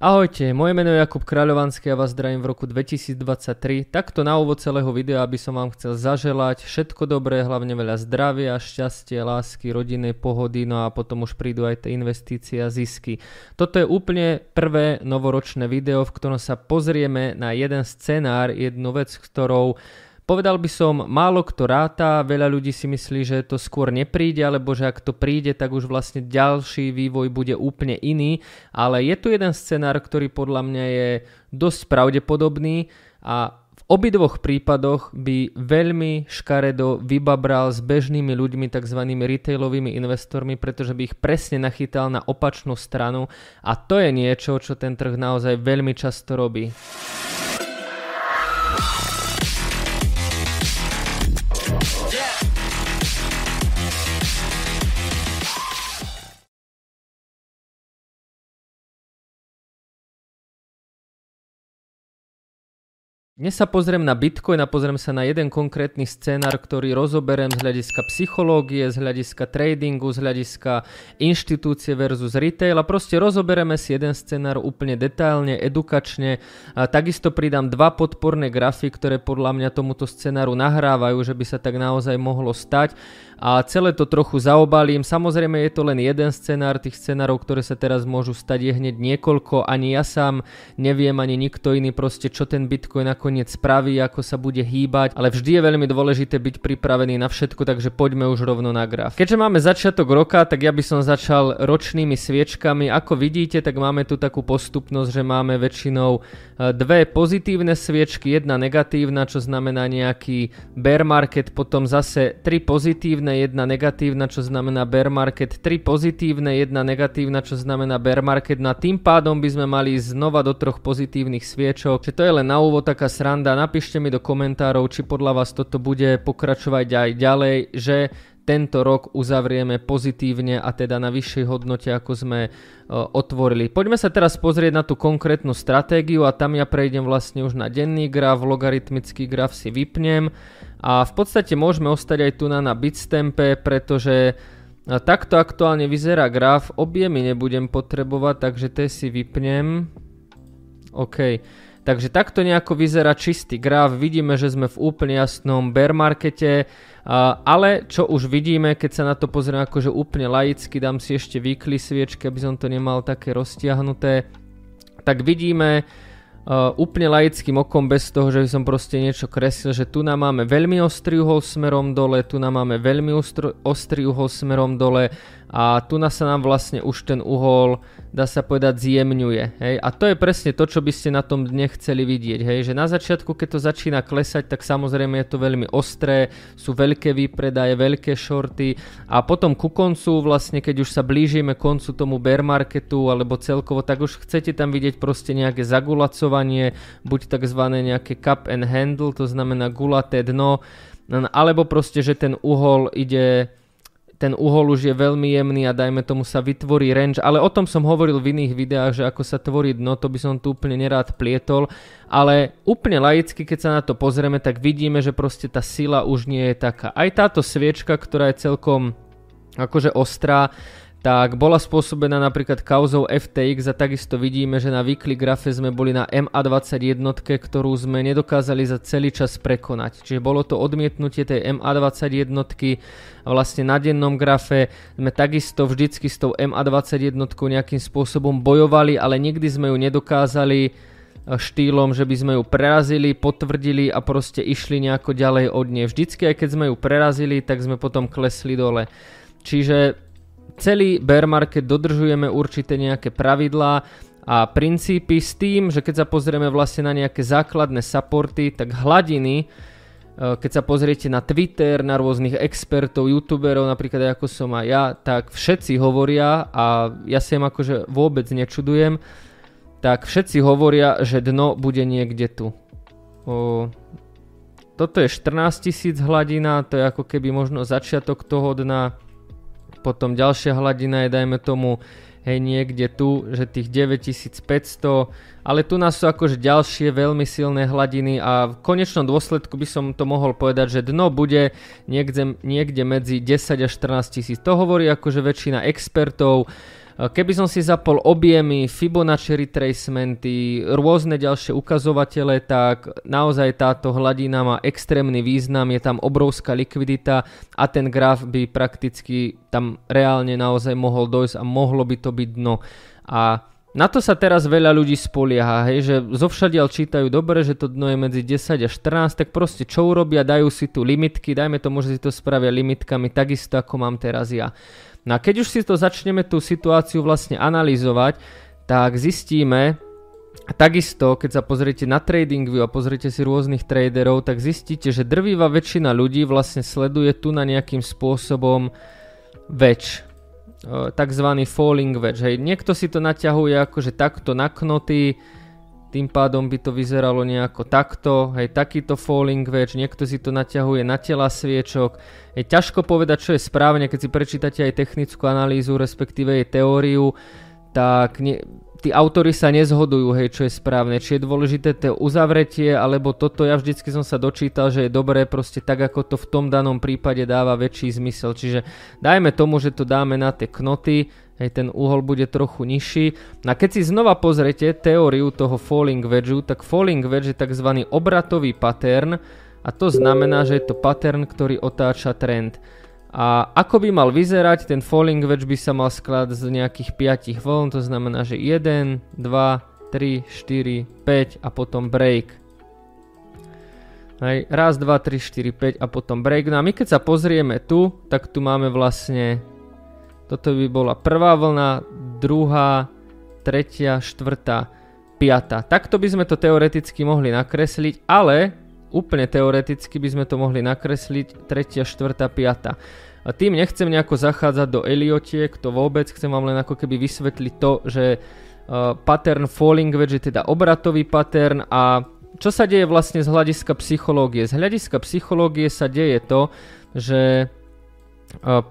Ahojte, moje meno je Jakub Kráľovanský a vás zdravím v roku 2023. Takto na úvod celého videa by som vám chcel zaželať všetko dobré, hlavne veľa zdravia, šťastie, lásky, rodinnej pohody, no a potom už prídu aj tie investície a zisky. Toto je úplne prvé novoročné video, v ktorom sa pozrieme na jeden scenár, jednu vec, ktorou Povedal by som, málo kto ráta, veľa ľudí si myslí, že to skôr nepríde, alebo že ak to príde, tak už vlastne ďalší vývoj bude úplne iný, ale je tu jeden scenár, ktorý podľa mňa je dosť pravdepodobný a v obidvoch prípadoch by veľmi škaredo vybabral s bežnými ľuďmi, tzv. retailovými investormi, pretože by ich presne nachytal na opačnú stranu a to je niečo, čo ten trh naozaj veľmi často robí. Dnes sa pozriem na Bitcoin a pozriem sa na jeden konkrétny scénar, ktorý rozoberiem z hľadiska psychológie, z hľadiska tradingu, z hľadiska inštitúcie versus retail a proste rozoberieme si jeden scénar úplne detailne, edukačne. A takisto pridám dva podporné grafy, ktoré podľa mňa tomuto scénaru nahrávajú, že by sa tak naozaj mohlo stať a celé to trochu zaobalím. Samozrejme je to len jeden scenár, tých scenárov, ktoré sa teraz môžu stať je hneď niekoľko, ani ja sám neviem, ani nikto iný proste, čo ten Bitcoin nakoniec spraví, ako sa bude hýbať, ale vždy je veľmi dôležité byť pripravený na všetko, takže poďme už rovno na graf. Keďže máme začiatok roka, tak ja by som začal ročnými sviečkami. Ako vidíte, tak máme tu takú postupnosť, že máme väčšinou e, dve pozitívne sviečky, jedna negatívna, čo znamená nejaký bear market, potom zase tri pozitívne jedna negatívna, čo znamená bear market, 3 pozitívne, jedna negatívna, čo znamená bear market. No a tým pádom by sme mali znova do troch pozitívnych sviečok. Čiže to je len na úvod taká sranda. Napíšte mi do komentárov, či podľa vás toto bude pokračovať aj ďalej, že tento rok uzavrieme pozitívne a teda na vyššej hodnote, ako sme uh, otvorili. Poďme sa teraz pozrieť na tú konkrétnu stratégiu a tam ja prejdem vlastne už na denný graf, logaritmický graf si vypnem a v podstate môžeme ostať aj tu na, na Bitstampe, pretože takto aktuálne vyzerá graf, objemy nebudem potrebovať, takže to si vypnem. OK. Takže takto nejako vyzerá čistý graf, vidíme, že sme v úplne jasnom bear markete, ale čo už vidíme, keď sa na to pozrieme akože úplne laicky, dám si ešte výkly sviečky, aby som to nemal také roztiahnuté, tak vidíme, Uh, úplne laickým okom bez toho, že by som proste niečo kreslil, že tu nám máme veľmi ostrý uhol smerom dole, tu nám máme veľmi ostrý uhol smerom dole a tu nás sa nám vlastne už ten uhol, dá sa povedať, zjemňuje. Hej? A to je presne to, čo by ste na tom dne chceli vidieť. Hej? Že na začiatku, keď to začína klesať, tak samozrejme je to veľmi ostré, sú veľké výpredaje, veľké shorty a potom ku koncu, vlastne keď už sa blížime koncu tomu bear marketu alebo celkovo, tak už chcete tam vidieť proste nejaké zagulacovanie, buď tzv. nejaké cup and handle, to znamená gulaté dno, alebo proste, že ten uhol ide ten uhol už je veľmi jemný a dajme tomu sa vytvorí range, ale o tom som hovoril v iných videách, že ako sa tvorí dno, to by som tu úplne nerád plietol, ale úplne laicky, keď sa na to pozrieme, tak vidíme, že proste tá sila už nie je taká. Aj táto sviečka, ktorá je celkom akože ostrá, tak bola spôsobená napríklad kauzou FTX a takisto vidíme, že na weekly grafe sme boli na MA21, ktorú sme nedokázali za celý čas prekonať. Čiže bolo to odmietnutie tej MA21 a vlastne na dennom grafe sme takisto vždycky s tou MA21 nejakým spôsobom bojovali, ale nikdy sme ju nedokázali e, štýlom, že by sme ju prerazili, potvrdili a proste išli nejako ďalej od nej. Vždycky aj keď sme ju prerazili, tak sme potom klesli dole. Čiže celý bear market dodržujeme určité nejaké pravidlá a princípy s tým, že keď sa pozrieme vlastne na nejaké základné supporty, tak hladiny, e, keď sa pozriete na Twitter, na rôznych expertov, youtuberov, napríklad ako som aj ja, tak všetci hovoria a ja sa im akože vôbec nečudujem, tak všetci hovoria, že dno bude niekde tu. O, toto je 14 tisíc hladina, to je ako keby možno začiatok toho dna, potom ďalšia hladina je dajme tomu hej niekde tu, že tých 9500, ale tu nás sú akože ďalšie veľmi silné hladiny a v konečnom dôsledku by som to mohol povedať, že dno bude niekde, niekde medzi 10 až 14 tisíc. To hovorí akože väčšina expertov, Keby som si zapol objemy, Fibonacci retracementy, rôzne ďalšie ukazovatele, tak naozaj táto hladina má extrémny význam, je tam obrovská likvidita a ten graf by prakticky tam reálne naozaj mohol dojsť a mohlo by to byť dno. A na to sa teraz veľa ľudí spolieha, hej, že zovšadiaľ čítajú dobre, že to dno je medzi 10 a 14, tak proste čo urobia, dajú si tu limitky, dajme to, že si to spravia limitkami, takisto ako mám teraz ja. No a keď už si to začneme tú situáciu vlastne analyzovať, tak zistíme, takisto, keď sa pozriete na TradingView a pozriete si rôznych traderov, tak zistíte, že drvíva väčšina ľudí vlastne sleduje tu na nejakým spôsobom väč, takzvaný falling wedge. Hej. Niekto si to naťahuje akože takto na knoty, tým pádom by to vyzeralo nejako takto, hej, takýto falling wedge, niekto si to naťahuje na tela sviečok. Je ťažko povedať, čo je správne, keď si prečítate aj technickú analýzu, respektíve jej teóriu, tak nie, tí autory sa nezhodujú, hej, čo je správne, či je dôležité to uzavretie, alebo toto, ja vždycky som sa dočítal, že je dobré proste tak, ako to v tom danom prípade dáva väčší zmysel. Čiže dajme tomu, že to dáme na tie knoty, hej, ten uhol bude trochu nižší. A keď si znova pozrete teóriu toho falling wedge, tak falling wedge je tzv. obratový pattern a to znamená, že je to pattern, ktorý otáča trend. A ako by mal vyzerať, ten falling wedge by sa mal skladať z nejakých 5 vln, to znamená, že 1, 2, 3, 4, 5 a potom break. Hej, raz, dva, tri, štyri, 5 a potom break. No a my keď sa pozrieme tu, tak tu máme vlastne toto by bola prvá vlna, druhá, tretia, štvrtá, piata. Takto by sme to teoreticky mohli nakresliť, ale úplne teoreticky by sme to mohli nakresliť tretia, štvrtá, piata. A tým nechcem nejako zachádzať do Eliotiek, to vôbec, chcem vám len ako keby vysvetliť to, že uh, pattern falling wedge je teda obratový pattern a čo sa deje vlastne z hľadiska psychológie? Z hľadiska psychológie sa deje to, že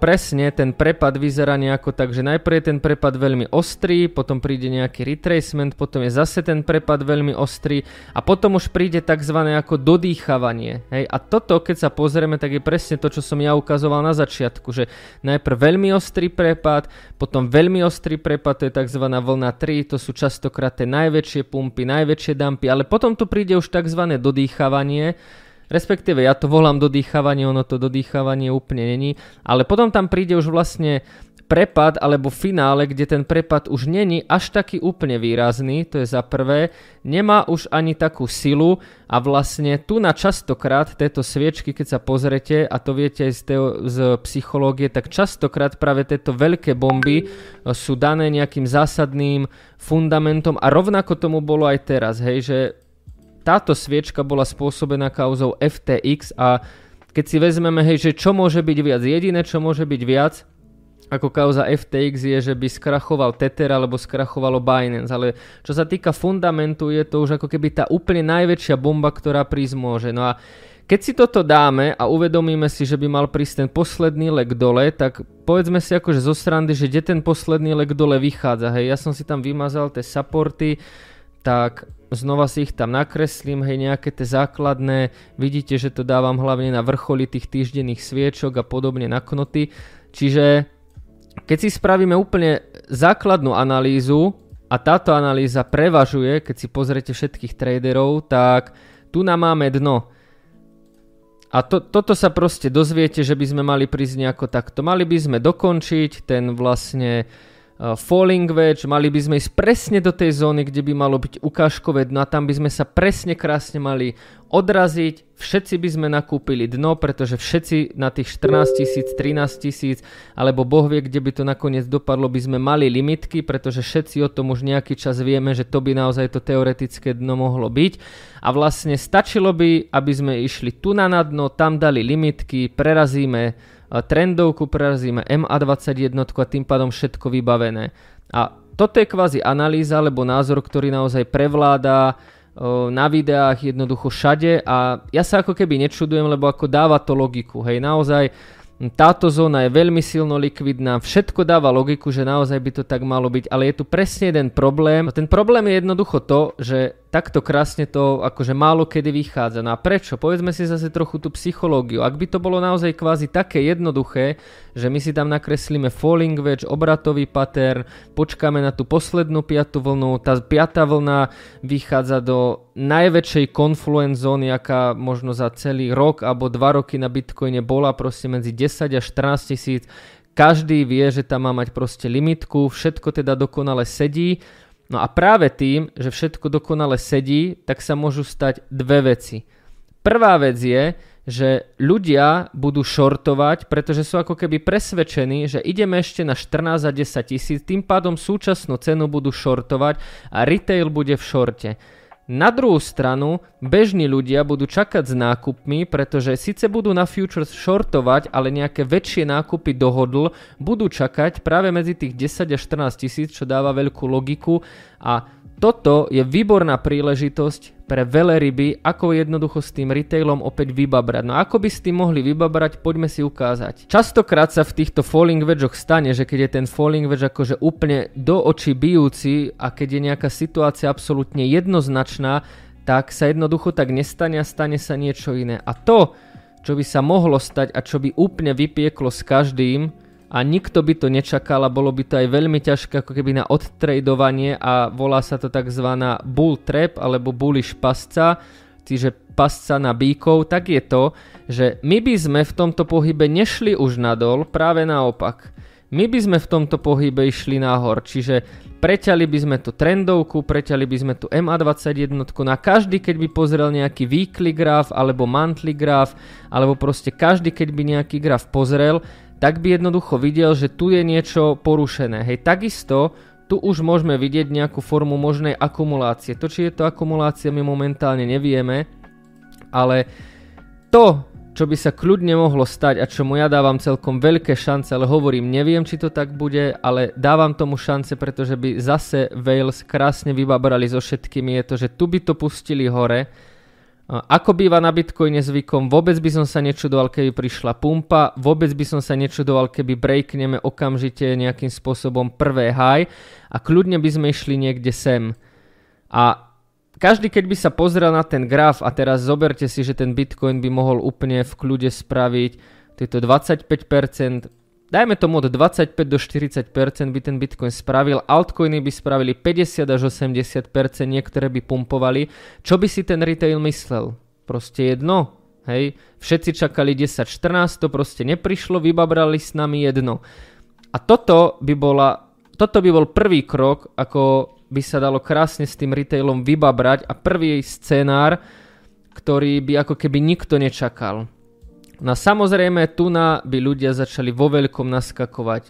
presne ten prepad vyzerá nejako tak, že najprv je ten prepad veľmi ostrý, potom príde nejaký retracement, potom je zase ten prepad veľmi ostrý a potom už príde tzv. ako dodýchavanie. Hej? A toto, keď sa pozrieme, tak je presne to, čo som ja ukazoval na začiatku, že najprv veľmi ostrý prepad, potom veľmi ostrý prepad, to je tzv. vlna 3, to sú častokrát tie najväčšie pumpy, najväčšie dumpy, ale potom tu príde už tzv. dodýchavanie, Respektíve ja to volám dodýchavanie, ono to dodýchavanie úplne není, ale potom tam príde už vlastne prepad alebo finále, kde ten prepad už není až taký úplne výrazný, to je za prvé, nemá už ani takú silu a vlastne tu na častokrát tieto sviečky, keď sa pozrete, a to viete aj z, teo- z psychológie, tak častokrát práve tieto veľké bomby e, sú dané nejakým zásadným fundamentom a rovnako tomu bolo aj teraz, hej, že táto sviečka bola spôsobená kauzou FTX a keď si vezmeme, hej, že čo môže byť viac, jediné čo môže byť viac, ako kauza FTX je, že by skrachoval Tether alebo skrachovalo Binance, ale čo sa týka fundamentu je to už ako keby tá úplne najväčšia bomba, ktorá prísť môže. No a keď si toto dáme a uvedomíme si, že by mal prísť ten posledný lek dole, tak povedzme si akože zo srandy, že kde ten posledný lek dole vychádza. Hej, ja som si tam vymazal tie supporty, tak znova si ich tam nakreslím, hej, nejaké tie základné, vidíte, že to dávam hlavne na vrcholy tých týždenných sviečok a podobne na knoty, čiže keď si spravíme úplne základnú analýzu a táto analýza prevažuje, keď si pozriete všetkých traderov, tak tu nám máme dno. A to, toto sa proste dozviete, že by sme mali prísť nejako takto. Mali by sme dokončiť ten vlastne falling wedge, mali by sme ísť presne do tej zóny, kde by malo byť ukážkové dno a tam by sme sa presne krásne mali odraziť, všetci by sme nakúpili dno, pretože všetci na tých 14 tisíc, 13 tisíc, alebo boh vie, kde by to nakoniec dopadlo, by sme mali limitky, pretože všetci o tom už nejaký čas vieme, že to by naozaj to teoretické dno mohlo byť. A vlastne stačilo by, aby sme išli tu na dno, tam dali limitky, prerazíme trendovku prerazíme MA21 a tým pádom všetko vybavené. A toto je kvázi analýza alebo názor, ktorý naozaj prevláda na videách jednoducho všade a ja sa ako keby nečudujem, lebo ako dáva to logiku. Hej, naozaj táto zóna je veľmi silno likvidná, všetko dáva logiku, že naozaj by to tak malo byť, ale je tu presne jeden problém. Ten problém je jednoducho to, že takto krásne to akože málo kedy vychádza. No a prečo? Povedzme si zase trochu tú psychológiu. Ak by to bolo naozaj kvázi také jednoduché, že my si tam nakreslíme falling wedge, obratový pattern, počkáme na tú poslednú piatú vlnu, tá piatá vlna vychádza do najväčšej confluence zóny, aká možno za celý rok alebo dva roky na Bitcoine bola proste medzi 10 až 14 tisíc. Každý vie, že tam má mať proste limitku, všetko teda dokonale sedí No a práve tým, že všetko dokonale sedí, tak sa môžu stať dve veci. Prvá vec je, že ľudia budú shortovať, pretože sú ako keby presvedčení, že ideme ešte na 14 a 10 tisíc, tým pádom súčasnú cenu budú shortovať a retail bude v shorte. Na druhú stranu, bežní ľudia budú čakať s nákupmi, pretože síce budú na futures shortovať, ale nejaké väčšie nákupy dohodl budú čakať práve medzi tých 10 až 14 tisíc, čo dáva veľkú logiku a toto je výborná príležitosť pre ryby, ako jednoducho s tým retailom opäť vybabrať. No ako by s tým mohli vybabrať, poďme si ukázať. Častokrát sa v týchto falling wedgeoch stane, že keď je ten falling wedge akože úplne do očí bijúci a keď je nejaká situácia absolútne jednoznačná, tak sa jednoducho tak nestane a stane sa niečo iné. A to, čo by sa mohlo stať a čo by úplne vypieklo s každým, a nikto by to nečakal a bolo by to aj veľmi ťažké ako keby na odtradovanie a volá sa to tzv. bull trap alebo bullish pasca, čiže pasca na bíkov, tak je to, že my by sme v tomto pohybe nešli už nadol, práve naopak. My by sme v tomto pohybe išli nahor, čiže preťali by sme tú trendovku, preťali by sme tú MA21, na každý, keď by pozrel nejaký weekly graf alebo monthly graf, alebo proste každý, keď by nejaký graf pozrel, tak by jednoducho videl, že tu je niečo porušené. Hej, takisto tu už môžeme vidieť nejakú formu možnej akumulácie. To, či je to akumulácia, my momentálne nevieme, ale to, čo by sa kľudne mohlo stať a čomu ja dávam celkom veľké šance, ale hovorím, neviem, či to tak bude, ale dávam tomu šance, pretože by zase Wales krásne vybabrali so všetkými, je to, že tu by to pustili hore, ako býva na Bitcoine zvykom, vôbec by som sa nečudoval, keby prišla pumpa, vôbec by som sa nečudoval, keby breakneme okamžite nejakým spôsobom prvé high a kľudne by sme išli niekde sem. A každý, keď by sa pozrel na ten graf a teraz zoberte si, že ten Bitcoin by mohol úplne v kľude spraviť tieto 25%, dajme tomu od 25 do 40% by ten Bitcoin spravil, altcoiny by spravili 50 až 80%, niektoré by pumpovali. Čo by si ten retail myslel? Proste jedno, hej? Všetci čakali 10-14, to proste neprišlo, vybabrali s nami jedno. A toto by, bola, toto by bol prvý krok, ako by sa dalo krásne s tým retailom vybabrať a prvý scenár, ktorý by ako keby nikto nečakal. No samozrejme, tu na by ľudia začali vo veľkom naskakovať.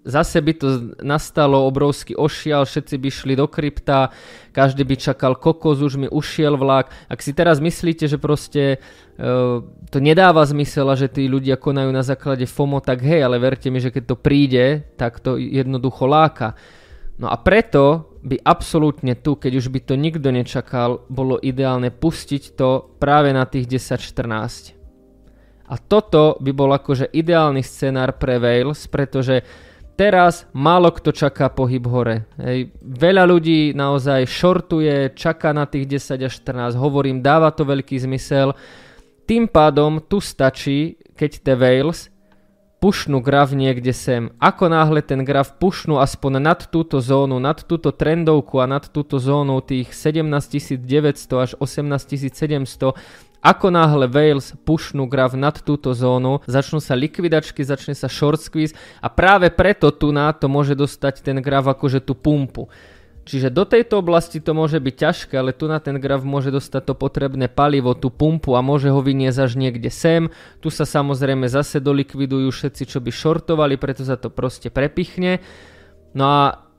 Zase by to nastalo obrovský ošial, všetci by šli do krypta, každý by čakal kokos, už mi ušiel vlak. Ak si teraz myslíte, že proste uh, to nedáva zmysel a že tí ľudia konajú na základe FOMO, tak hej, ale verte mi, že keď to príde, tak to jednoducho láka. No a preto by absolútne tu, keď už by to nikto nečakal, bolo ideálne pustiť to práve na tých 10-14. A toto by bol akože ideálny scenár pre Wales, pretože teraz málo kto čaká pohyb hore. Hej. Veľa ľudí naozaj shortuje, čaká na tých 10 až 14, hovorím, dáva to veľký zmysel. Tým pádom tu stačí, keď te Wales pušnú graf niekde sem. Ako náhle ten graf pušnú aspoň nad túto zónu, nad túto trendovku a nad túto zónu tých 17 900 až 18 700, ako náhle Wales pušnú graf nad túto zónu, začnú sa likvidačky, začne sa short squeeze a práve preto tu na to môže dostať ten graf akože tú pumpu. Čiže do tejto oblasti to môže byť ťažké, ale tu na ten graf môže dostať to potrebné palivo, tú pumpu a môže ho vyniesť až niekde sem. Tu sa samozrejme zase dolikvidujú všetci, čo by shortovali, preto sa to proste prepichne. No a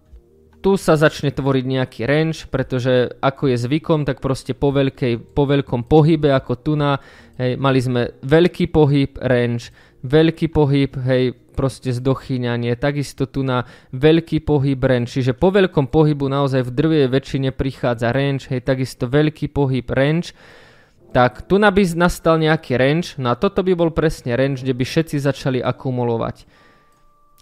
tu sa začne tvoriť nejaký range, pretože ako je zvykom, tak proste po, veľkej, po veľkom pohybe ako tu na, hej, mali sme veľký pohyb, range, veľký pohyb, hej, proste zdochyňanie, takisto tu na veľký pohyb range, čiže po veľkom pohybu naozaj v drvej väčšine prichádza range, hej, takisto veľký pohyb range, tak tu by nastal nejaký range, no a toto by bol presne range, kde by všetci začali akumulovať.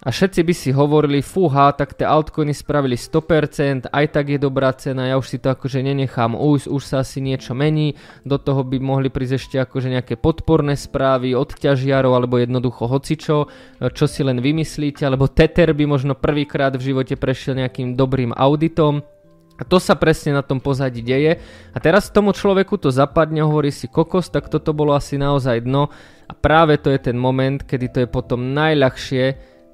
A všetci by si hovorili, fúha, tak tie altcoiny spravili 100%, aj tak je dobrá cena, ja už si to akože nenechám ujsť, už sa asi niečo mení, do toho by mohli prísť ešte akože nejaké podporné správy od ťažiarov, alebo jednoducho hocičo, čo si len vymyslíte, alebo Tether by možno prvýkrát v živote prešiel nejakým dobrým auditom, a to sa presne na tom pozadí deje. A teraz tomu človeku to zapadne, hovorí si kokos, tak toto bolo asi naozaj dno. A práve to je ten moment, kedy to je potom najľahšie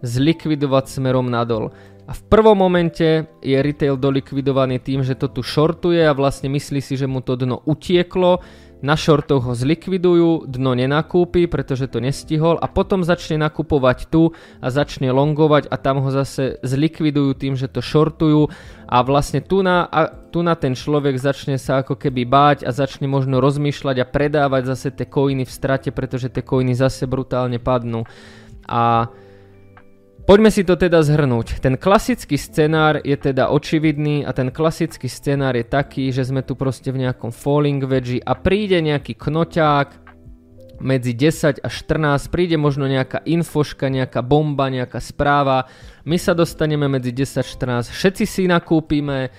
zlikvidovať smerom nadol. A v prvom momente je retail dolikvidovaný tým, že to tu shortuje a vlastne myslí si, že mu to dno utieklo, na shortoch ho zlikvidujú, dno nenakúpi, pretože to nestihol a potom začne nakupovať tu a začne longovať a tam ho zase zlikvidujú tým, že to shortujú a vlastne tu na, a tu na ten človek začne sa ako keby báť a začne možno rozmýšľať a predávať zase tie coiny v strate, pretože tie coiny zase brutálne padnú. A Poďme si to teda zhrnúť. Ten klasický scenár je teda očividný a ten klasický scenár je taký, že sme tu proste v nejakom falling wedge a príde nejaký knoťák medzi 10 až 14, príde možno nejaká infoška, nejaká bomba, nejaká správa, my sa dostaneme medzi 10 a 14, všetci si nakúpime,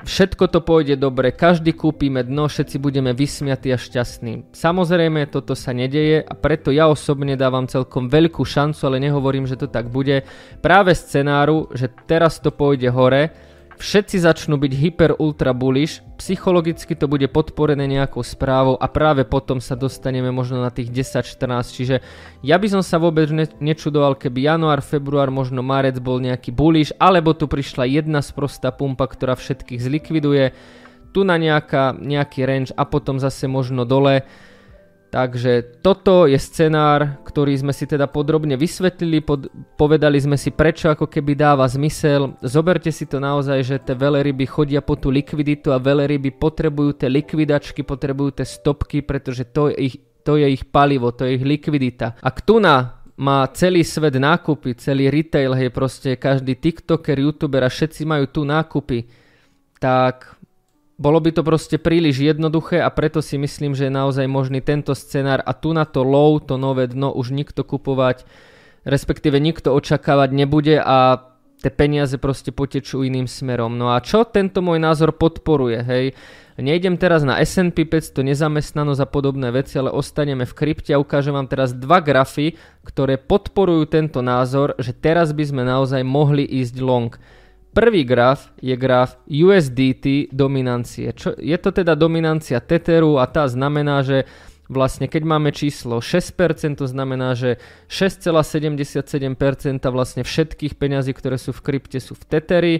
všetko to pôjde dobre, každý kúpime dno, všetci budeme vysmiatí a šťastní. Samozrejme, toto sa nedeje a preto ja osobne dávam celkom veľkú šancu, ale nehovorím, že to tak bude. Práve scenáru, že teraz to pôjde hore, všetci začnú byť hyper ultra bullish, psychologicky to bude podporené nejakou správou a práve potom sa dostaneme možno na tých 10-14, čiže ja by som sa vôbec ne- nečudoval, keby január, február, možno marec bol nejaký bullish, alebo tu prišla jedna sprostá pumpa, ktorá všetkých zlikviduje, tu na nejaká, nejaký range a potom zase možno dole. Takže toto je scenár, ktorý sme si teda podrobne vysvetlili, pod, povedali sme si prečo ako keby dáva zmysel. Zoberte si to naozaj, že tie veleryby chodia po tú likviditu a veleryby potrebujú tie likvidačky, potrebujú tie stopky, pretože to je ich, to je ich palivo, to je ich likvidita. Tu na má celý svet nákupy, celý retail, hej, proste každý TikToker, YouTuber a všetci majú tu nákupy, tak bolo by to proste príliš jednoduché a preto si myslím, že je naozaj možný tento scenár a tu na to low, to nové dno už nikto kupovať, respektíve nikto očakávať nebude a tie peniaze proste potečú iným smerom. No a čo tento môj názor podporuje, hej? Nejdem teraz na S&P 500 nezamestnanosť a podobné veci, ale ostaneme v krypte a ukážem vám teraz dva grafy, ktoré podporujú tento názor, že teraz by sme naozaj mohli ísť long. Prvý graf je graf USDT dominancie. Čo, je to teda dominancia Tetheru a tá znamená, že vlastne keď máme číslo 6%, to znamená, že 6,77% vlastne všetkých peňazí, ktoré sú v krypte, sú v Tetheri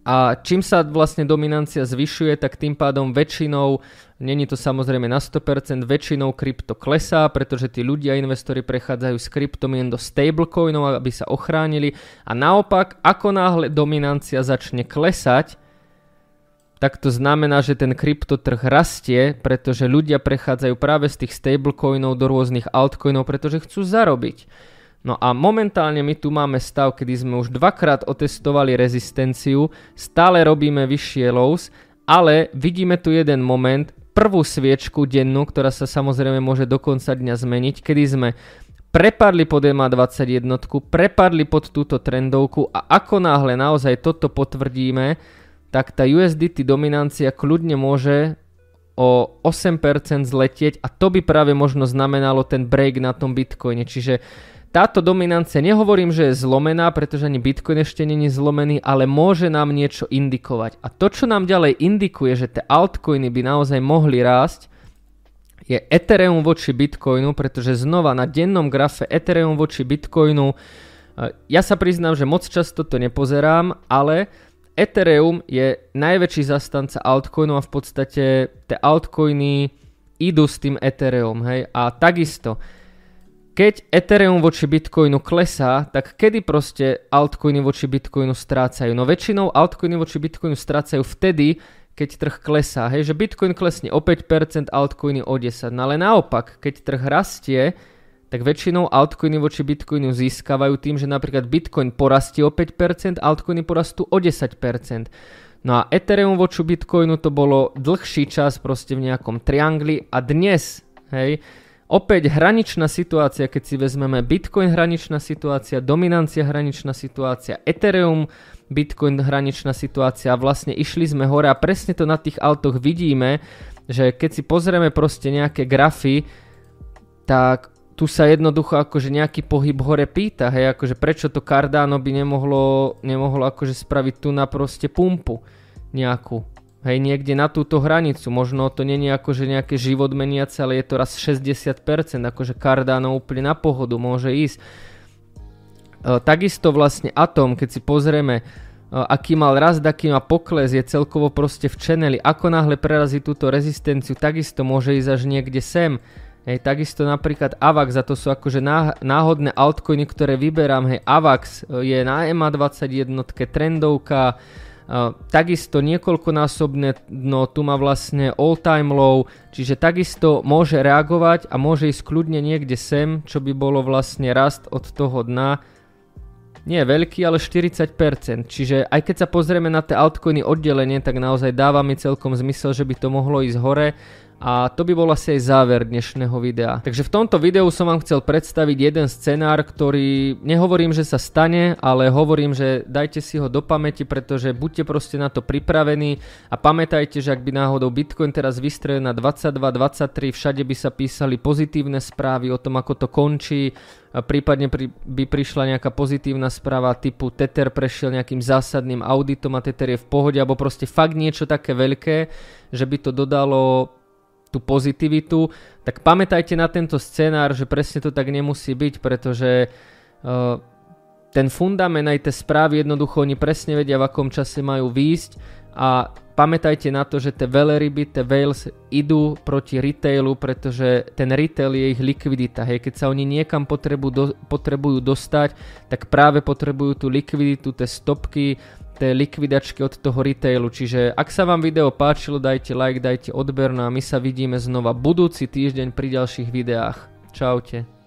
a čím sa vlastne dominancia zvyšuje, tak tým pádom väčšinou, není to samozrejme na 100%, väčšinou krypto klesá, pretože tí ľudia, investori prechádzajú z kryptomien do stablecoinov, aby sa ochránili. A naopak, ako náhle dominancia začne klesať, tak to znamená, že ten kryptotrh rastie, pretože ľudia prechádzajú práve z tých stablecoinov do rôznych altcoinov, pretože chcú zarobiť. No a momentálne my tu máme stav, kedy sme už dvakrát otestovali rezistenciu, stále robíme vyššie lows, ale vidíme tu jeden moment, prvú sviečku dennú, ktorá sa samozrejme môže do konca dňa zmeniť, kedy sme prepadli pod EMA 21, prepadli pod túto trendovku a ako náhle naozaj toto potvrdíme, tak tá USDT dominancia kľudne môže o 8% zletieť a to by práve možno znamenalo ten break na tom Bitcoine. Čiže táto dominancia, nehovorím, že je zlomená, pretože ani Bitcoin ešte není zlomený, ale môže nám niečo indikovať. A to, čo nám ďalej indikuje, že tie altcoiny by naozaj mohli rásť, je Ethereum voči Bitcoinu, pretože znova na dennom grafe Ethereum voči Bitcoinu, e, ja sa priznám, že moc často to nepozerám, ale Ethereum je najväčší zastanca altcoinu a v podstate tie altcoiny idú s tým Ethereum, hej, a takisto keď Ethereum voči Bitcoinu klesá, tak kedy proste altcoiny voči Bitcoinu strácajú? No väčšinou altcoiny voči Bitcoinu strácajú vtedy, keď trh klesá. Hej, že Bitcoin klesne o 5%, altcoiny o 10%. No ale naopak, keď trh rastie, tak väčšinou altcoiny voči Bitcoinu získavajú tým, že napríklad Bitcoin porastie o 5%, altcoiny porastú o 10%. No a Ethereum voči Bitcoinu to bolo dlhší čas proste v nejakom triangli a dnes, hej, Opäť hraničná situácia, keď si vezmeme Bitcoin hraničná situácia, dominancia hraničná situácia, Ethereum Bitcoin hraničná situácia vlastne išli sme hore a presne to na tých altoch vidíme, že keď si pozrieme proste nejaké grafy, tak tu sa jednoducho akože nejaký pohyb hore pýta, hej, akože prečo to Cardano by nemohlo, nemohlo akože spraviť tu na proste pumpu nejakú. Hej, niekde na túto hranicu. Možno to není akože nejaké život meniace, ale je to raz 60%, akože Cardano úplne na pohodu môže ísť. E, takisto vlastne Atom, keď si pozrieme, e, aký mal rast, aký má pokles, je celkovo proste v channeli. Ako náhle prerazí túto rezistenciu, takisto môže ísť až niekde sem. Hej, takisto napríklad AVAX, a to sú akože náhodné altcoiny, ktoré vyberám. Hej, AVAX e, je na EMA21, trendovka, takisto niekoľkonásobné dno, tu má vlastne all time low, čiže takisto môže reagovať a môže ísť kľudne niekde sem, čo by bolo vlastne rast od toho dna. Nie veľký, ale 40%. Čiže aj keď sa pozrieme na tie altcoiny oddelenie, tak naozaj dáva mi celkom zmysel, že by to mohlo ísť hore a to by bol asi aj záver dnešného videa. Takže v tomto videu som vám chcel predstaviť jeden scenár, ktorý nehovorím, že sa stane, ale hovorím, že dajte si ho do pamäti, pretože buďte proste na to pripravení a pamätajte, že ak by náhodou Bitcoin teraz vystrelil na 22, 23, všade by sa písali pozitívne správy o tom, ako to končí, prípadne pri, by prišla nejaká pozitívna správa typu Tether prešiel nejakým zásadným auditom a Tether je v pohode, alebo proste fakt niečo také veľké, že by to dodalo tú pozitivitu, tak pamätajte na tento scenár, že presne to tak nemusí byť, pretože uh, ten fundament aj tie správy jednoducho oni presne vedia v akom čase majú výjsť a pamätajte na to, že tie veľryby, tie whales idú proti retailu, pretože ten retail je ich likvidita. Hej, keď sa oni niekam potrebujú, do, potrebujú dostať, tak práve potrebujú tú likviditu, tie stopky, tie likvidačky od toho retailu. Čiže ak sa vám video páčilo, dajte like, dajte odber no a my sa vidíme znova budúci týždeň pri ďalších videách. Čaute.